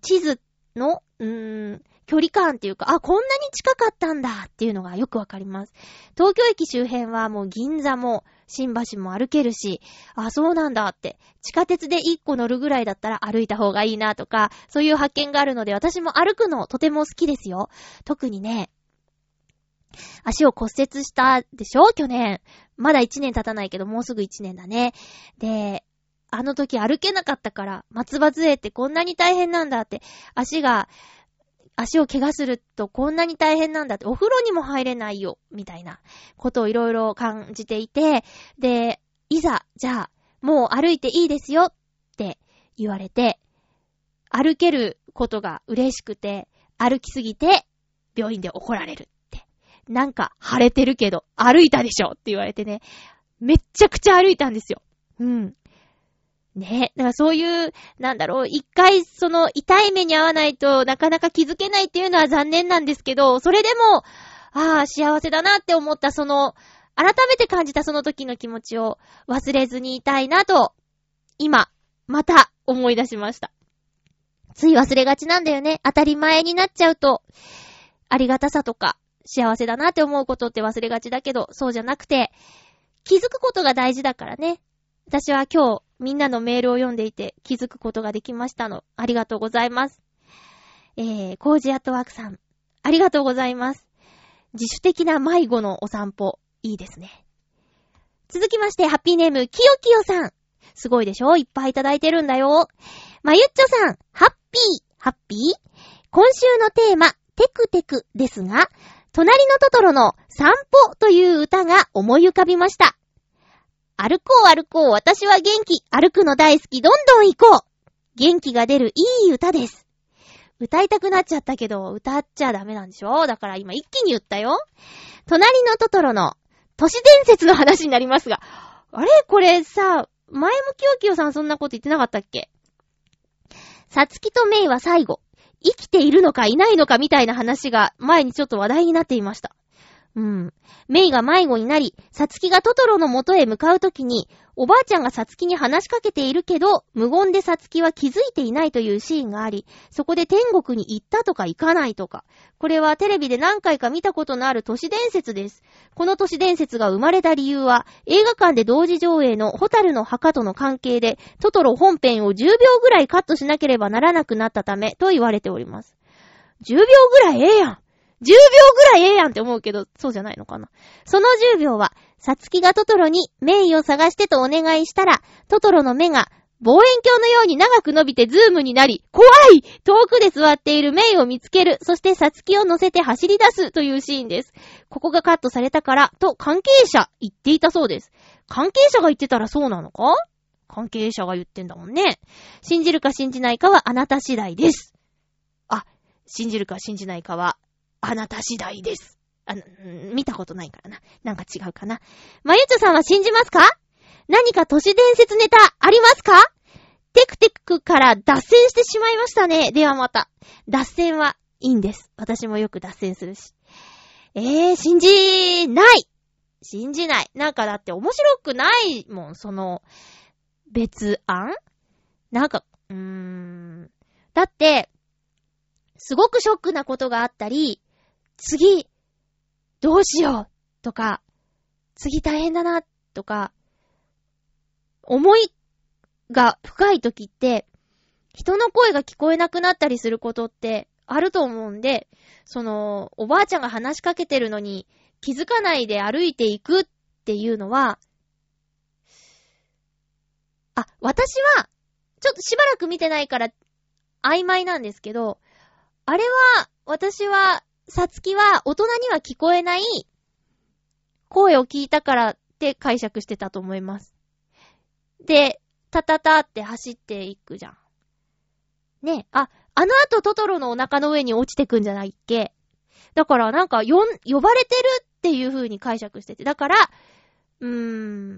[SPEAKER 1] 地図の、うーん、距離感っていうか、あ、こんなに近かったんだっていうのがよくわかります。東京駅周辺はもう銀座も新橋も歩けるし、あ、そうなんだって、地下鉄で1個乗るぐらいだったら歩いた方がいいなとか、そういう発見があるので私も歩くのとても好きですよ。特にね、足を骨折したでしょ？去年。まだ1年経たないけど、もうすぐ1年だね。で、あの時歩けなかったから、松葉杖ってこんなに大変なんだって、足が、足を怪我するとこんなに大変なんだって、お風呂にも入れないよ、みたいなことをいろいろ感じていて、で、いざ、じゃあ、もう歩いていいですよって言われて、歩けることが嬉しくて、歩きすぎて、病院で怒られる。なんか晴れてるけど、歩いたでしょって言われてね、めっちゃくちゃ歩いたんですよ。うん。ねだからそういう、なんだろう、一回その痛い目に遭わないとなかなか気づけないっていうのは残念なんですけど、それでも、ああ、幸せだなって思ったその、改めて感じたその時の気持ちを忘れずにいたいなと、今、また思い出しました。つい忘れがちなんだよね。当たり前になっちゃうと、ありがたさとか、幸せだなって思うことって忘れがちだけど、そうじゃなくて、気づくことが大事だからね。私は今日、みんなのメールを読んでいて気づくことができましたの。ありがとうございます。えー、コージアットワークさん。ありがとうございます。自主的な迷子のお散歩、いいですね。続きまして、ハッピーネーム、きよきよさん。すごいでしょ？いっぱいいただいてるんだよ。まゆっちょさん、ハッピー、ハッピー？今週のテーマ、テクテクですが、隣のトトロの散歩という歌が思い浮かびました。歩こう歩こう、私は元気。歩くの大好き、どんどん行こう。元気が出るいい歌です。歌いたくなっちゃったけど、歌っちゃダメなんでしょ？だから今一気に言ったよ。隣のトトロの都市伝説の話になりますが、あれ？これさ、前もキヨキヨさんそんなこと言ってなかったっけ？さつきとメイは最後、生きているのかいないのかみたいな話が前にちょっと話題になっていました。うん。メイが迷子になり、サツキがトトロの元へ向かうときに、おばあちゃんがサツキに話しかけているけど、無言でサツキは気づいていないというシーンがあり、そこで天国に行ったとか行かないとか。これはテレビで何回か見たことのある都市伝説です。この都市伝説が生まれた理由は、映画館で同時上映のホタルの墓との関係で、トトロ本編を10秒ぐらいカットしなければならなくなったため、と言われております。10秒ぐらいええやん10秒ぐらいええやんって思うけど、そうじゃないのかな。その10秒は、さつきがトトロにメイを探してとお願いしたら、トトロの目が望遠鏡のように長く伸びてズームになり、怖い遠くで座っているメイを見つける。そしてさつきを乗せて走り出すというシーンです。ここがカットされたから、と関係者言っていたそうです。関係者が言ってたらそうなのか？関係者が言ってんだもんね。信じるか信じないかはあなた次第です。あ、信じるか信じないかはあなた次第です。あの、見たことないからな。なんか違うかな。まゆちょさんは信じますか？何か都市伝説ネタありますか？テクテクから脱線してしまいましたね。ではまた。脱線はいいんです。私もよく脱線するし。えー、信じない信じない。なんかだって面白くないもん、その、別案？なんか、うーん。だって、すごくショックなことがあったり、次、どうしようとか、次大変だなとか、思いが深い時って、人の声が聞こえなくなったりすることってあると思うんで、その、おばあちゃんが話しかけてるのに気づかないで歩いていくっていうのは、あ、私は、ちょっとしばらく見てないから曖昧なんですけど、あれは、私はさつきは大人には聞こえない声を聞いたからって解釈してたと思います。で、タタタって走っていくじゃん。ねあ、あの後トトロのお腹の上に落ちてくんじゃないっけ？だからなんか、よん、呼ばれてるっていう風に解釈してて。だから、うー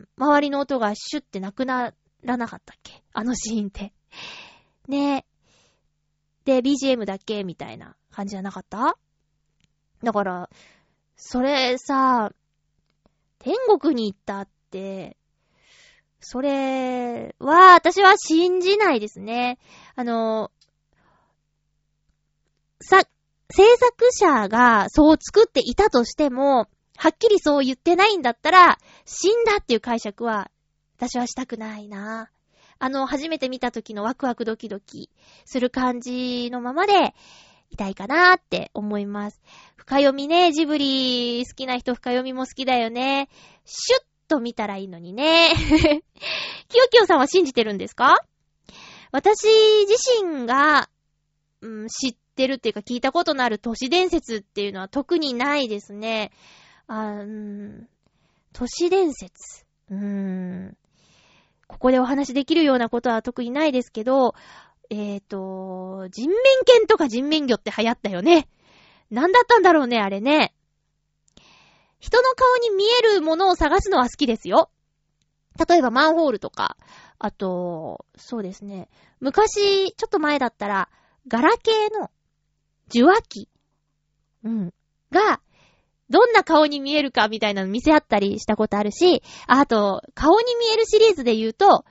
[SPEAKER 1] ん、周りの音がシュッてなくならなかったっけ？あのシーンって。ねで、BGM だけ？みたいな感じじゃなかった？だから、それさ、天国に行ったって、それは、私は信じないですね。あの、さ、制作者がそう作っていたとしても、はっきりそう言ってないんだったら、死んだっていう解釈は、私はしたくないな。あの、初めて見た時のワクワクドキドキする感じのままで、いたいかなーって思います。深読みね、ジブリ好きな人深読みも好きだよね。シュッと見たらいいのにね。[laughs] キヨキヨさんは信じてるんですか？私自身が、うん、知ってるっていうか聞いたことのある都市伝説っていうのは特にないですね。あうん、都市伝説？うーん。ここでお話できるようなことは特にないですけど、えっ、ー、と、人面犬とか人面魚って流行ったよね。なんだったんだろうね、あれね。人の顔に見えるものを探すのは好きですよ。例えばマンホールとか、あと、そうですね。昔、ちょっと前だったら、ガラケーの受話器、うん、が、どんな顔に見えるかみたいなの見せ合ったりしたことあるし、あと、顔に見えるシリーズで言うと、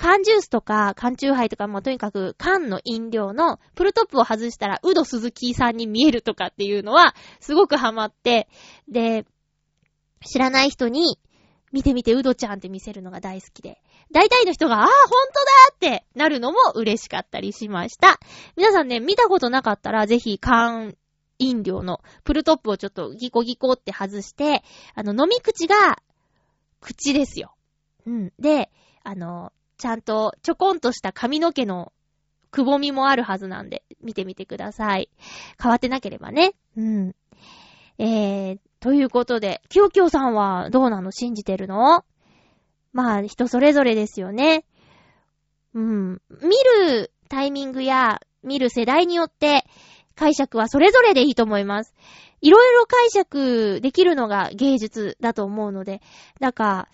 [SPEAKER 1] 缶ジュースとか、缶チューハイとか、もとにかく缶の飲料のプルトップを外したら、ウド鈴木さんに見えるとかっていうのは、すごくハマって、で、知らない人に、見てみて、ウドちゃんって見せるのが大好きで。大体の人が、ああ、ほんとだってなるのも嬉しかったりしました。皆さんね、見たことなかったら、ぜひ缶飲料のプルトップをちょっとギコギコって外して、あの、飲み口が、口ですよ。うん。で、あの、ちゃんとちょこんとした髪の毛のくぼみもあるはずなんで、見てみてください。変わってなければね。うん。えー、ということで、きよきよさんはどうなの？信じてるの？まあ、人それぞれですよね。うん。見るタイミングや、見る世代によって、解釈はそれぞれでいいと思います。いろいろ解釈できるのが芸術だと思うので、だか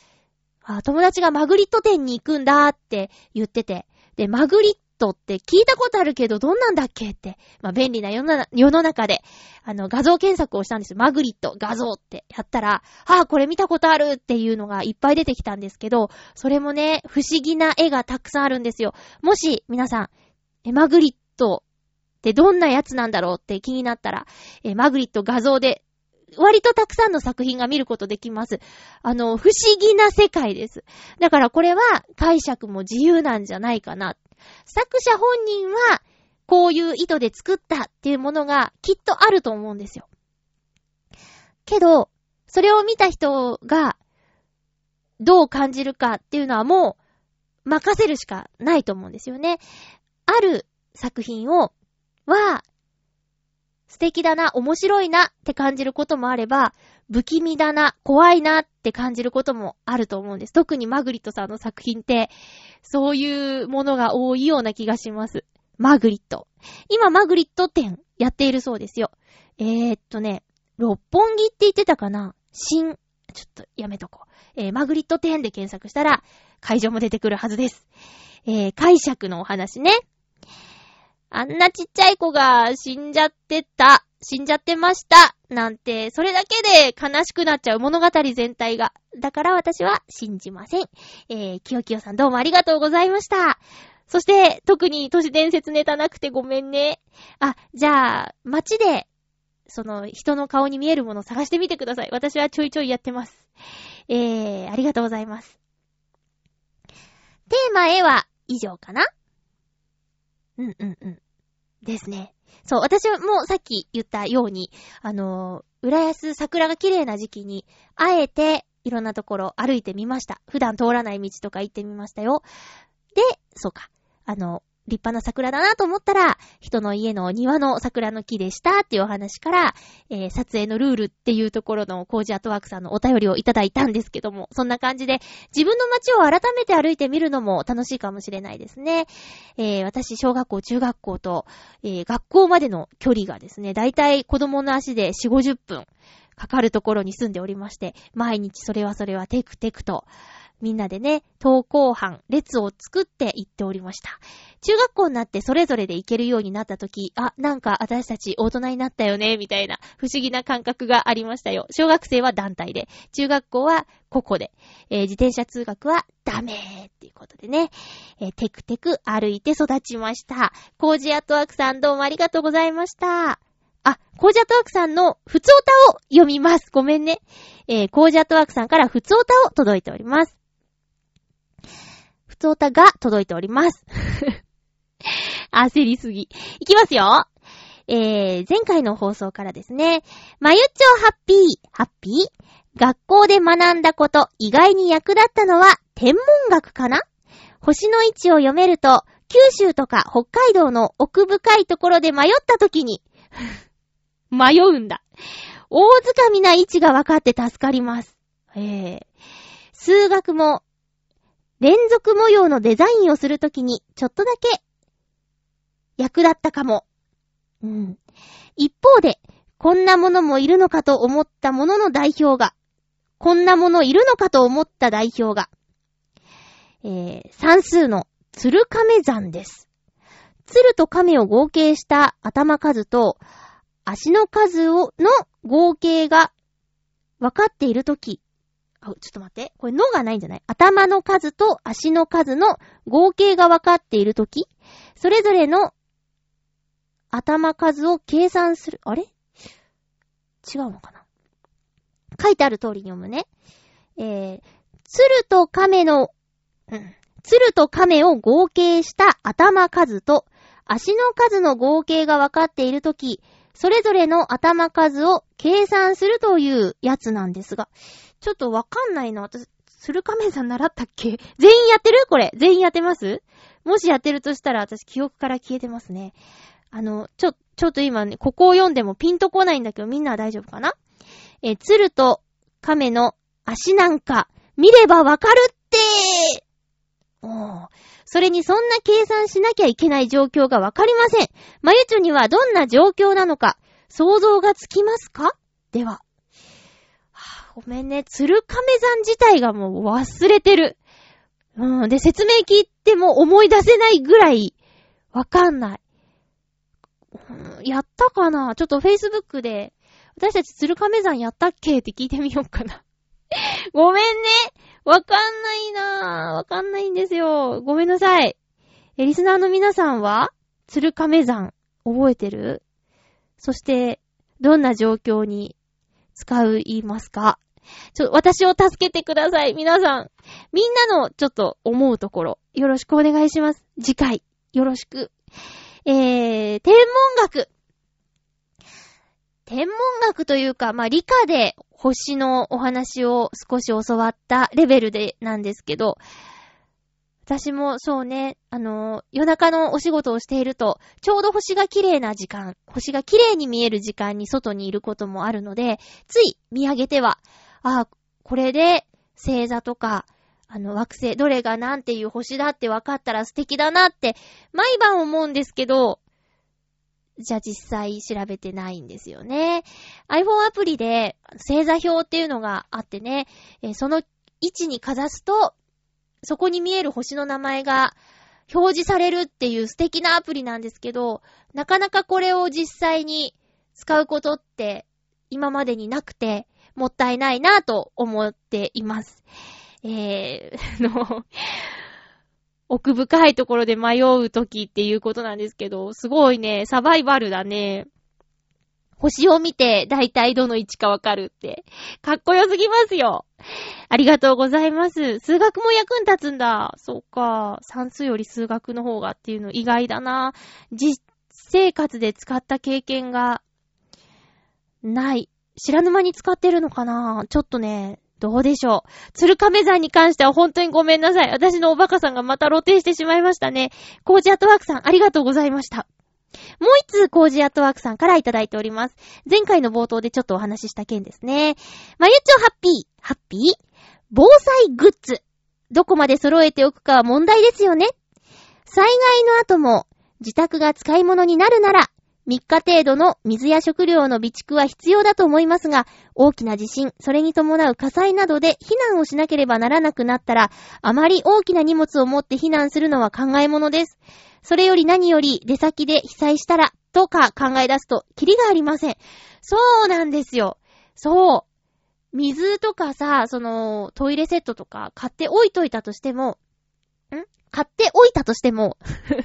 [SPEAKER 1] ら、友達がマグリット店に行くんだって言ってて、で、マグリットって聞いたことあるけどどんなんだっけって、まあ、便利な世の世の中で、あの、画像検索をしたんですよ。マグリット、画像ってやったら、ああ、これ見たことあるっていうのがいっぱい出てきたんですけど、それもね、不思議な絵がたくさんあるんですよ。もし、皆さん、え、マグリットってどんなやつなんだろうって気になったら、え、マグリット画像で割とたくさんの作品が見ることできます。あの、不思議な世界です。だからこれは解釈も自由なんじゃないかな。作者本人は、こういう意図で作ったっていうものがきっとあると思うんですよ。けど、それを見た人が、どう感じるかっていうのはもう、任せるしかないと思うんですよね。ある作品を、は、素敵だな、面白いなって感じることもあれば、不気味だな、怖いなって感じることもあると思うんです。特にマグリットさんの作品って、そういうものが多いような気がします。マグリット。今、マグリット展やっているそうですよ。えー、っとね、六本木って言ってたかな？新、ちょっとやめとこう。えー、マグリット展で検索したら、会場も出てくるはずです。えー、解釈のお話ね。あんなちっちゃい子が死んじゃってた、死んじゃってました、なんて、それだけで悲しくなっちゃう物語全体が。だから私は信じません。えー、きよきよさんどうもありがとうございました。そして、特に都市伝説ネタなくてごめんね。あ、じゃあ、街で、その、人の顔に見えるものを探してみてください。私はちょいちょいやってます。えー、ありがとうございます。テーマへは以上かなうんうんうん。ですね。そう、私もさっき言ったように、あのー、浦安桜が綺麗な時期に、あえていろんなところ歩いてみました。普段通らない道とか行ってみましたよ。で、そうか。あの、立派な桜だなと思ったら、人の家の庭の桜の木でしたっていうお話から、えー、撮影のルールっていうところのコージアートワークさんのお便りをいただいたんですけども、そんな感じで自分の街を改めて歩いてみるのも楽しいかもしれないですね。えー、私、小学校、中学校と、えー、学校までの距離がですね、だいたい子供の足で4、50分かかるところに住んでおりまして、毎日それはそれはテクテクと、みんなでね、登校班、列を作って行っておりました。中学校になってそれぞれで行けるようになった時、あ、なんか私たち大人になったよね、みたいな不思議な感覚がありましたよ。小学生は団体で、中学校は個々で、えー、自転車通学はダメーっていうことでね、えー、テクテク歩いて育ちました。コージアトワークさんどうもありがとうございました。あ、コージアトワークさんの普通歌を読みます。ごめんね。えー、コージアトワークさんから普通歌を届いております。ふつおたが届いております。[laughs] 焦りすぎ。いきますよ。えー、前回の放送からですね、まゆっちょハッピー、ハッピー？学校で学んだこと、意外に役立ったのは天文学かな？星の位置を読めると、九州とか北海道の奥深いところで迷った時に [laughs] 迷うんだ。大掴みな位置が分かって助かります。えー、数学も連続模様のデザインをするときに、ちょっとだけ、役立ったかも。うん。一方で、こんなものもいるのかと思ったものの代表が、こんなものいるのかと思った代表が、えー、算数の鶴亀山です。鶴と亀を合計した頭数と足の数を、の合計が分かっているとき、ちょっと待って。これ、のがないんじゃない？頭の数と足の数の合計が分かっているとき、それぞれの頭数を計算する。あれ？違うのかな？書いてある通りに読むね。えー、鶴と亀の、うん、鶴と亀を合計した頭数と足の数の合計が分かっているとき、それぞれの頭数を計算するというやつなんですが、ちょっとわかんないな。私、鶴亀さん習ったっけ？[laughs] 全員やってる？これ。全員やってます？もしやってるとしたら私記憶から消えてますね。あの、ちょ、ちょっと今ね、ここを読んでもピンとこないんだけどみんなは大丈夫かな？え、鶴と亀の足なんか、見ればわかるっておー。それにそんな計算しなきゃいけない状況がわかりません。まゆちょにはどんな状況なのか、想像がつきますか？では。はあ、ごめんね。鶴亀山自体がもう忘れてる。うん。で、説明聞いても思い出せないぐらい、わかんない。やったかな？ちょっと Facebook で、私たち鶴亀山やったっけ？って聞いてみようかな。[laughs] ごめんね。わかんないなぁ。わかんないんですよ。ごめんなさい。え、リスナーの皆さんは鶴亀山、覚えてる？そして、どんな状況に使う言いますか？ちょ、私を助けてください。皆さん。みんなのちょっと思うところ、よろしくお願いします。次回、よろしく。えー、天文学。天文学というか、まあ、理科で星のお話を少し教わったレベルでなんですけど、私もそうね、あの、夜中のお仕事をしていると、ちょうど星が綺麗な時間、星が綺麗に見える時間に外にいることもあるので、つい見上げては、ああ、これで星座とか、あの惑星、どれがなんていう星だって分かったら素敵だなって、毎晩思うんですけど、じゃあ実際調べてないんですよね。iPhone アプリで星座表っていうのがあってね、えー、その位置にかざすと、そこに見える星の名前が表示されるっていう素敵なアプリなんですけど、なかなかこれを実際に使うことって今までになくて、もったいないなぁと思っています。えー、[laughs] の、奥深いところで迷うときっていうことなんですけど、すごいね、サバイバルだね。星を見て、だいたいどの位置かわかるって。かっこよすぎますよ。ありがとうございます。数学も役に立つんだ。そっか。算数より数学の方がっていうの意外だな。実生活で使った経験がない。知らぬ間に使ってるのかなちょっとね、どうでしょう。鶴亀山に関しては本当にごめんなさい。私のおバカさんがまた露呈してしまいましたね。コージアットワークさん、ありがとうございました。もう一通コージアットワークさんからいただいております。前回の冒頭でちょっとお話しした件ですね。まゆちょハッピー、ハッピー？防災グッズ。どこまで揃えておくかは問題ですよね。災害の後も自宅が使い物になるなら3日程度の水や食料の備蓄は必要だと思いますが、大きな地震、それに伴う火災などで避難をしなければならなくなったら、あまり大きな荷物を持って避難するのは考え物です。それより何より出先で被災したら、とか考え出すと、キリがありません。そうなんですよ。そう。水とかさ、その、トイレセットとか買っておいといたとしても、買っておいたとしても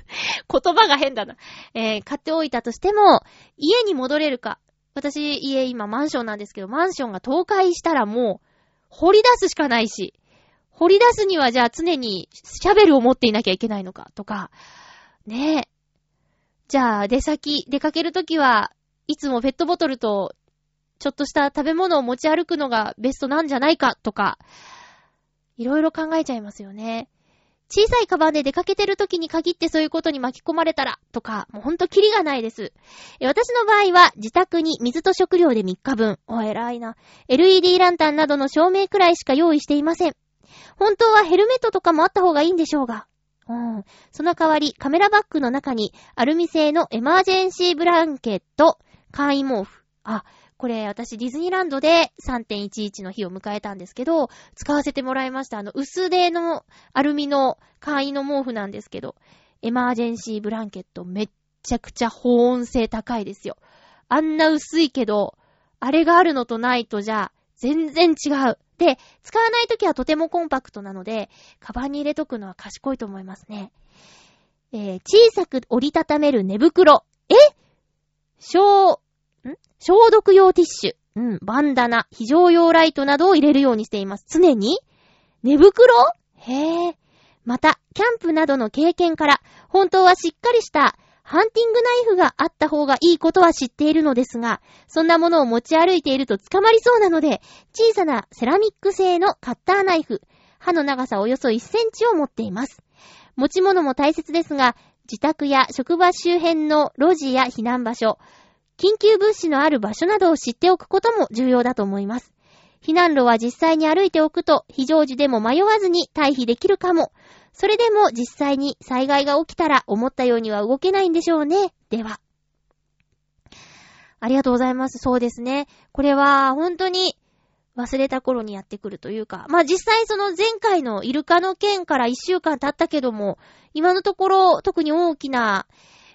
[SPEAKER 1] [laughs] 言葉が変だな。えー、買っておいたとしても、家に戻れるか。私、家今マンションなんですけど、マンションが倒壊したらもう、掘り出すしかないし、掘り出すにはじゃあ常にシャベルを持っていなきゃいけないのか、とか、ねえ。じゃあ、出先、出かけるときは、いつもペットボトルと、ちょっとした食べ物を持ち歩くのがベストなんじゃないか、とか、いろいろ考えちゃいますよね。小さいカバンで出かけてる時に限ってそういうことに巻き込まれたら、とか、もうほんとキリがないです。私の場合は、自宅に水と食料で3日分。お、偉いな。LED ランタンなどの照明くらいしか用意していません。本当はヘルメットとかもあった方がいいんでしょうが。うん。その代わり、カメラバッグの中に、アルミ製のエマージェンシーブランケット、簡易毛布。あ、これ私ディズニーランドで3.11の日を迎えたんですけど、使わせてもらいました。あの、薄手のアルミの簡易の毛布なんですけど、エマージェンシーブランケットめっちゃくちゃ保温性高いですよ。あんな薄いけど、あれがあるのとないとじゃ、全然違う。で、使わないときはとてもコンパクトなので、カバンに入れとくのは賢いと思いますね。えー、小さく折りたためる寝袋。え？小、消毒用ティッシュ。うん、バンダナ、非常用ライトなどを入れるようにしています。常に寝袋？へえ。また、キャンプなどの経験から、本当はしっかりしたハンティングナイフがあった方がいいことは知っているのですが、そんなものを持ち歩いていると捕まりそうなので、小さなセラミック製のカッターナイフ、刃の長さおよそ1センチを持っています。持ち物も大切ですが、自宅や職場周辺の路地や避難場所、緊急物資のある場所などを知っておくことも重要だと思います。避難路は実際に歩いておくと、非常時でも迷わずに退避できるかも。それでも実際に災害が起きたら思ったようには動けないんでしょうね。では。ありがとうございます。そうですね。これは本当に忘れた頃にやってくるというか、まあ、実際その前回のイルカの件から一週間経ったけども、今のところ特に大きな、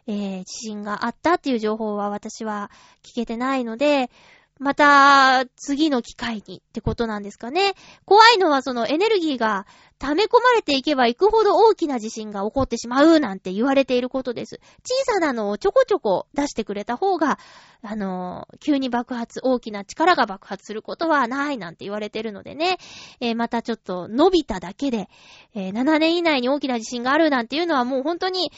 [SPEAKER 1] えー、地震があったっていう情報は私は聞けてないので、また、次の機会にってことなんですかね。怖いのはそのエネルギーが溜め込まれていけば行くほど大きな地震が起こってしまうなんて言われていることです。小さなのをちょこちょこ出してくれた方が、あのー、急に爆発、大きな力が爆発することはないなんて言われてるのでね、えー、またちょっと伸びただけで、えー、7年以内に大きな地震があるなんていうのはもう本当に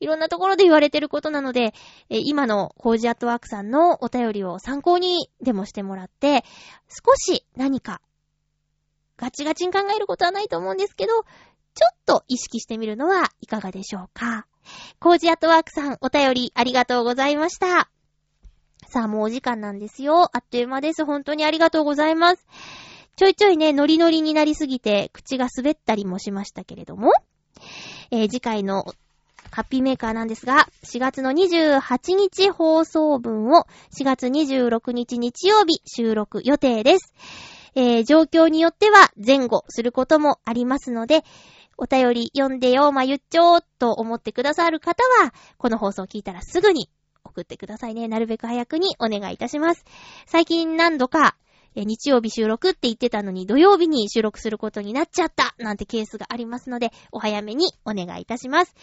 [SPEAKER 1] いろんなところで言われてることなので、え今のコージアットワークさんのお便りを参考にでもしてもらって、少し何かガチガチに考えることはないと思うんですけど、ちょっと意識してみるのはいかがでしょうか。コージアットワークさん、お便りありがとうございました。さあ、もうお時間なんですよ。あっという間です。本当にありがとうございます。ちょいちょいね、ノリノリになりすぎて、口が滑ったりもしましたけれども、えー、次回のハッピーメーカーなんですが、4月の28日放送分を4月26日日曜日収録予定です。えー、状況によっては前後することもありますので、お便り読んでよ、まゆっちょーと思ってくださる方は、この放送を聞いたらすぐに送ってくださいね。なるべく早くにお願いいたします。最近何度か、え日曜日収録って言ってたのに土曜日に収録することになっちゃったなんてケースがありますので、お早めにお願いいたします。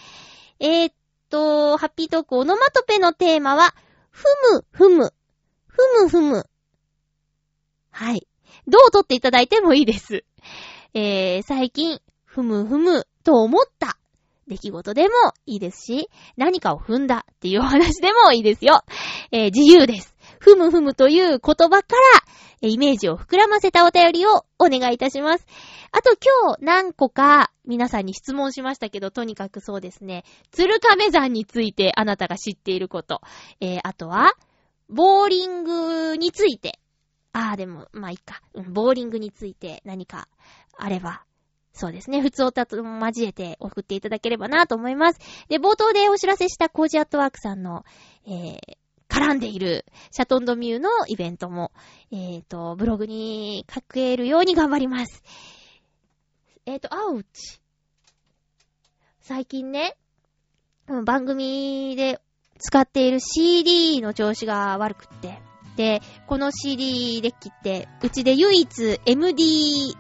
[SPEAKER 1] えー、っと、ハッピートークオノマトペのテーマは、ふむ、ふむ、ふむふむ。はい。どう取っていただいてもいいです。えー、最近、ふむふむと思った出来事でもいいですし、何かを踏んだっていうお話でもいいですよ。えー、自由です。ふむふむという言葉から、イメージを膨らませたお便りをお願いいたします。あと今日何個か皆さんに質問しましたけど、とにかくそうですね。鶴亀山についてあなたが知っていること。えー、あとは、ボーリングについてああ、でも、まあいいか。うん、ボーリングについて何かあれば、そうですね。普通歌と交えて送っていただければなと思います。で、冒頭でお知らせしたコージアットワークさんの、えー、絡んでいるシャトンドミューのイベントも、えっ、ー、と、ブログに書けるように頑張ります。えっ、ー、と、アウチ。最近ね、番組で使っている CD の調子が悪くって、で、この CD デッキって、うちで唯一 MD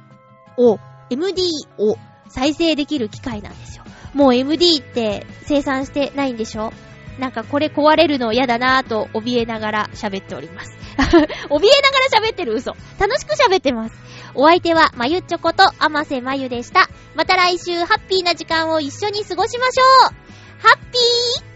[SPEAKER 1] を、MD を再生できる機械なんですよ。もう MD って生産してないんでしょ？なんかこれ壊れるの嫌だなぁと怯えながら喋っております。[laughs] 怯えながら喋ってる嘘。楽しく喋ってます。お相手は、まゆちょこと、あませまゆでした。また来週、ハッピーな時間を一緒に過ごしましょうハッピー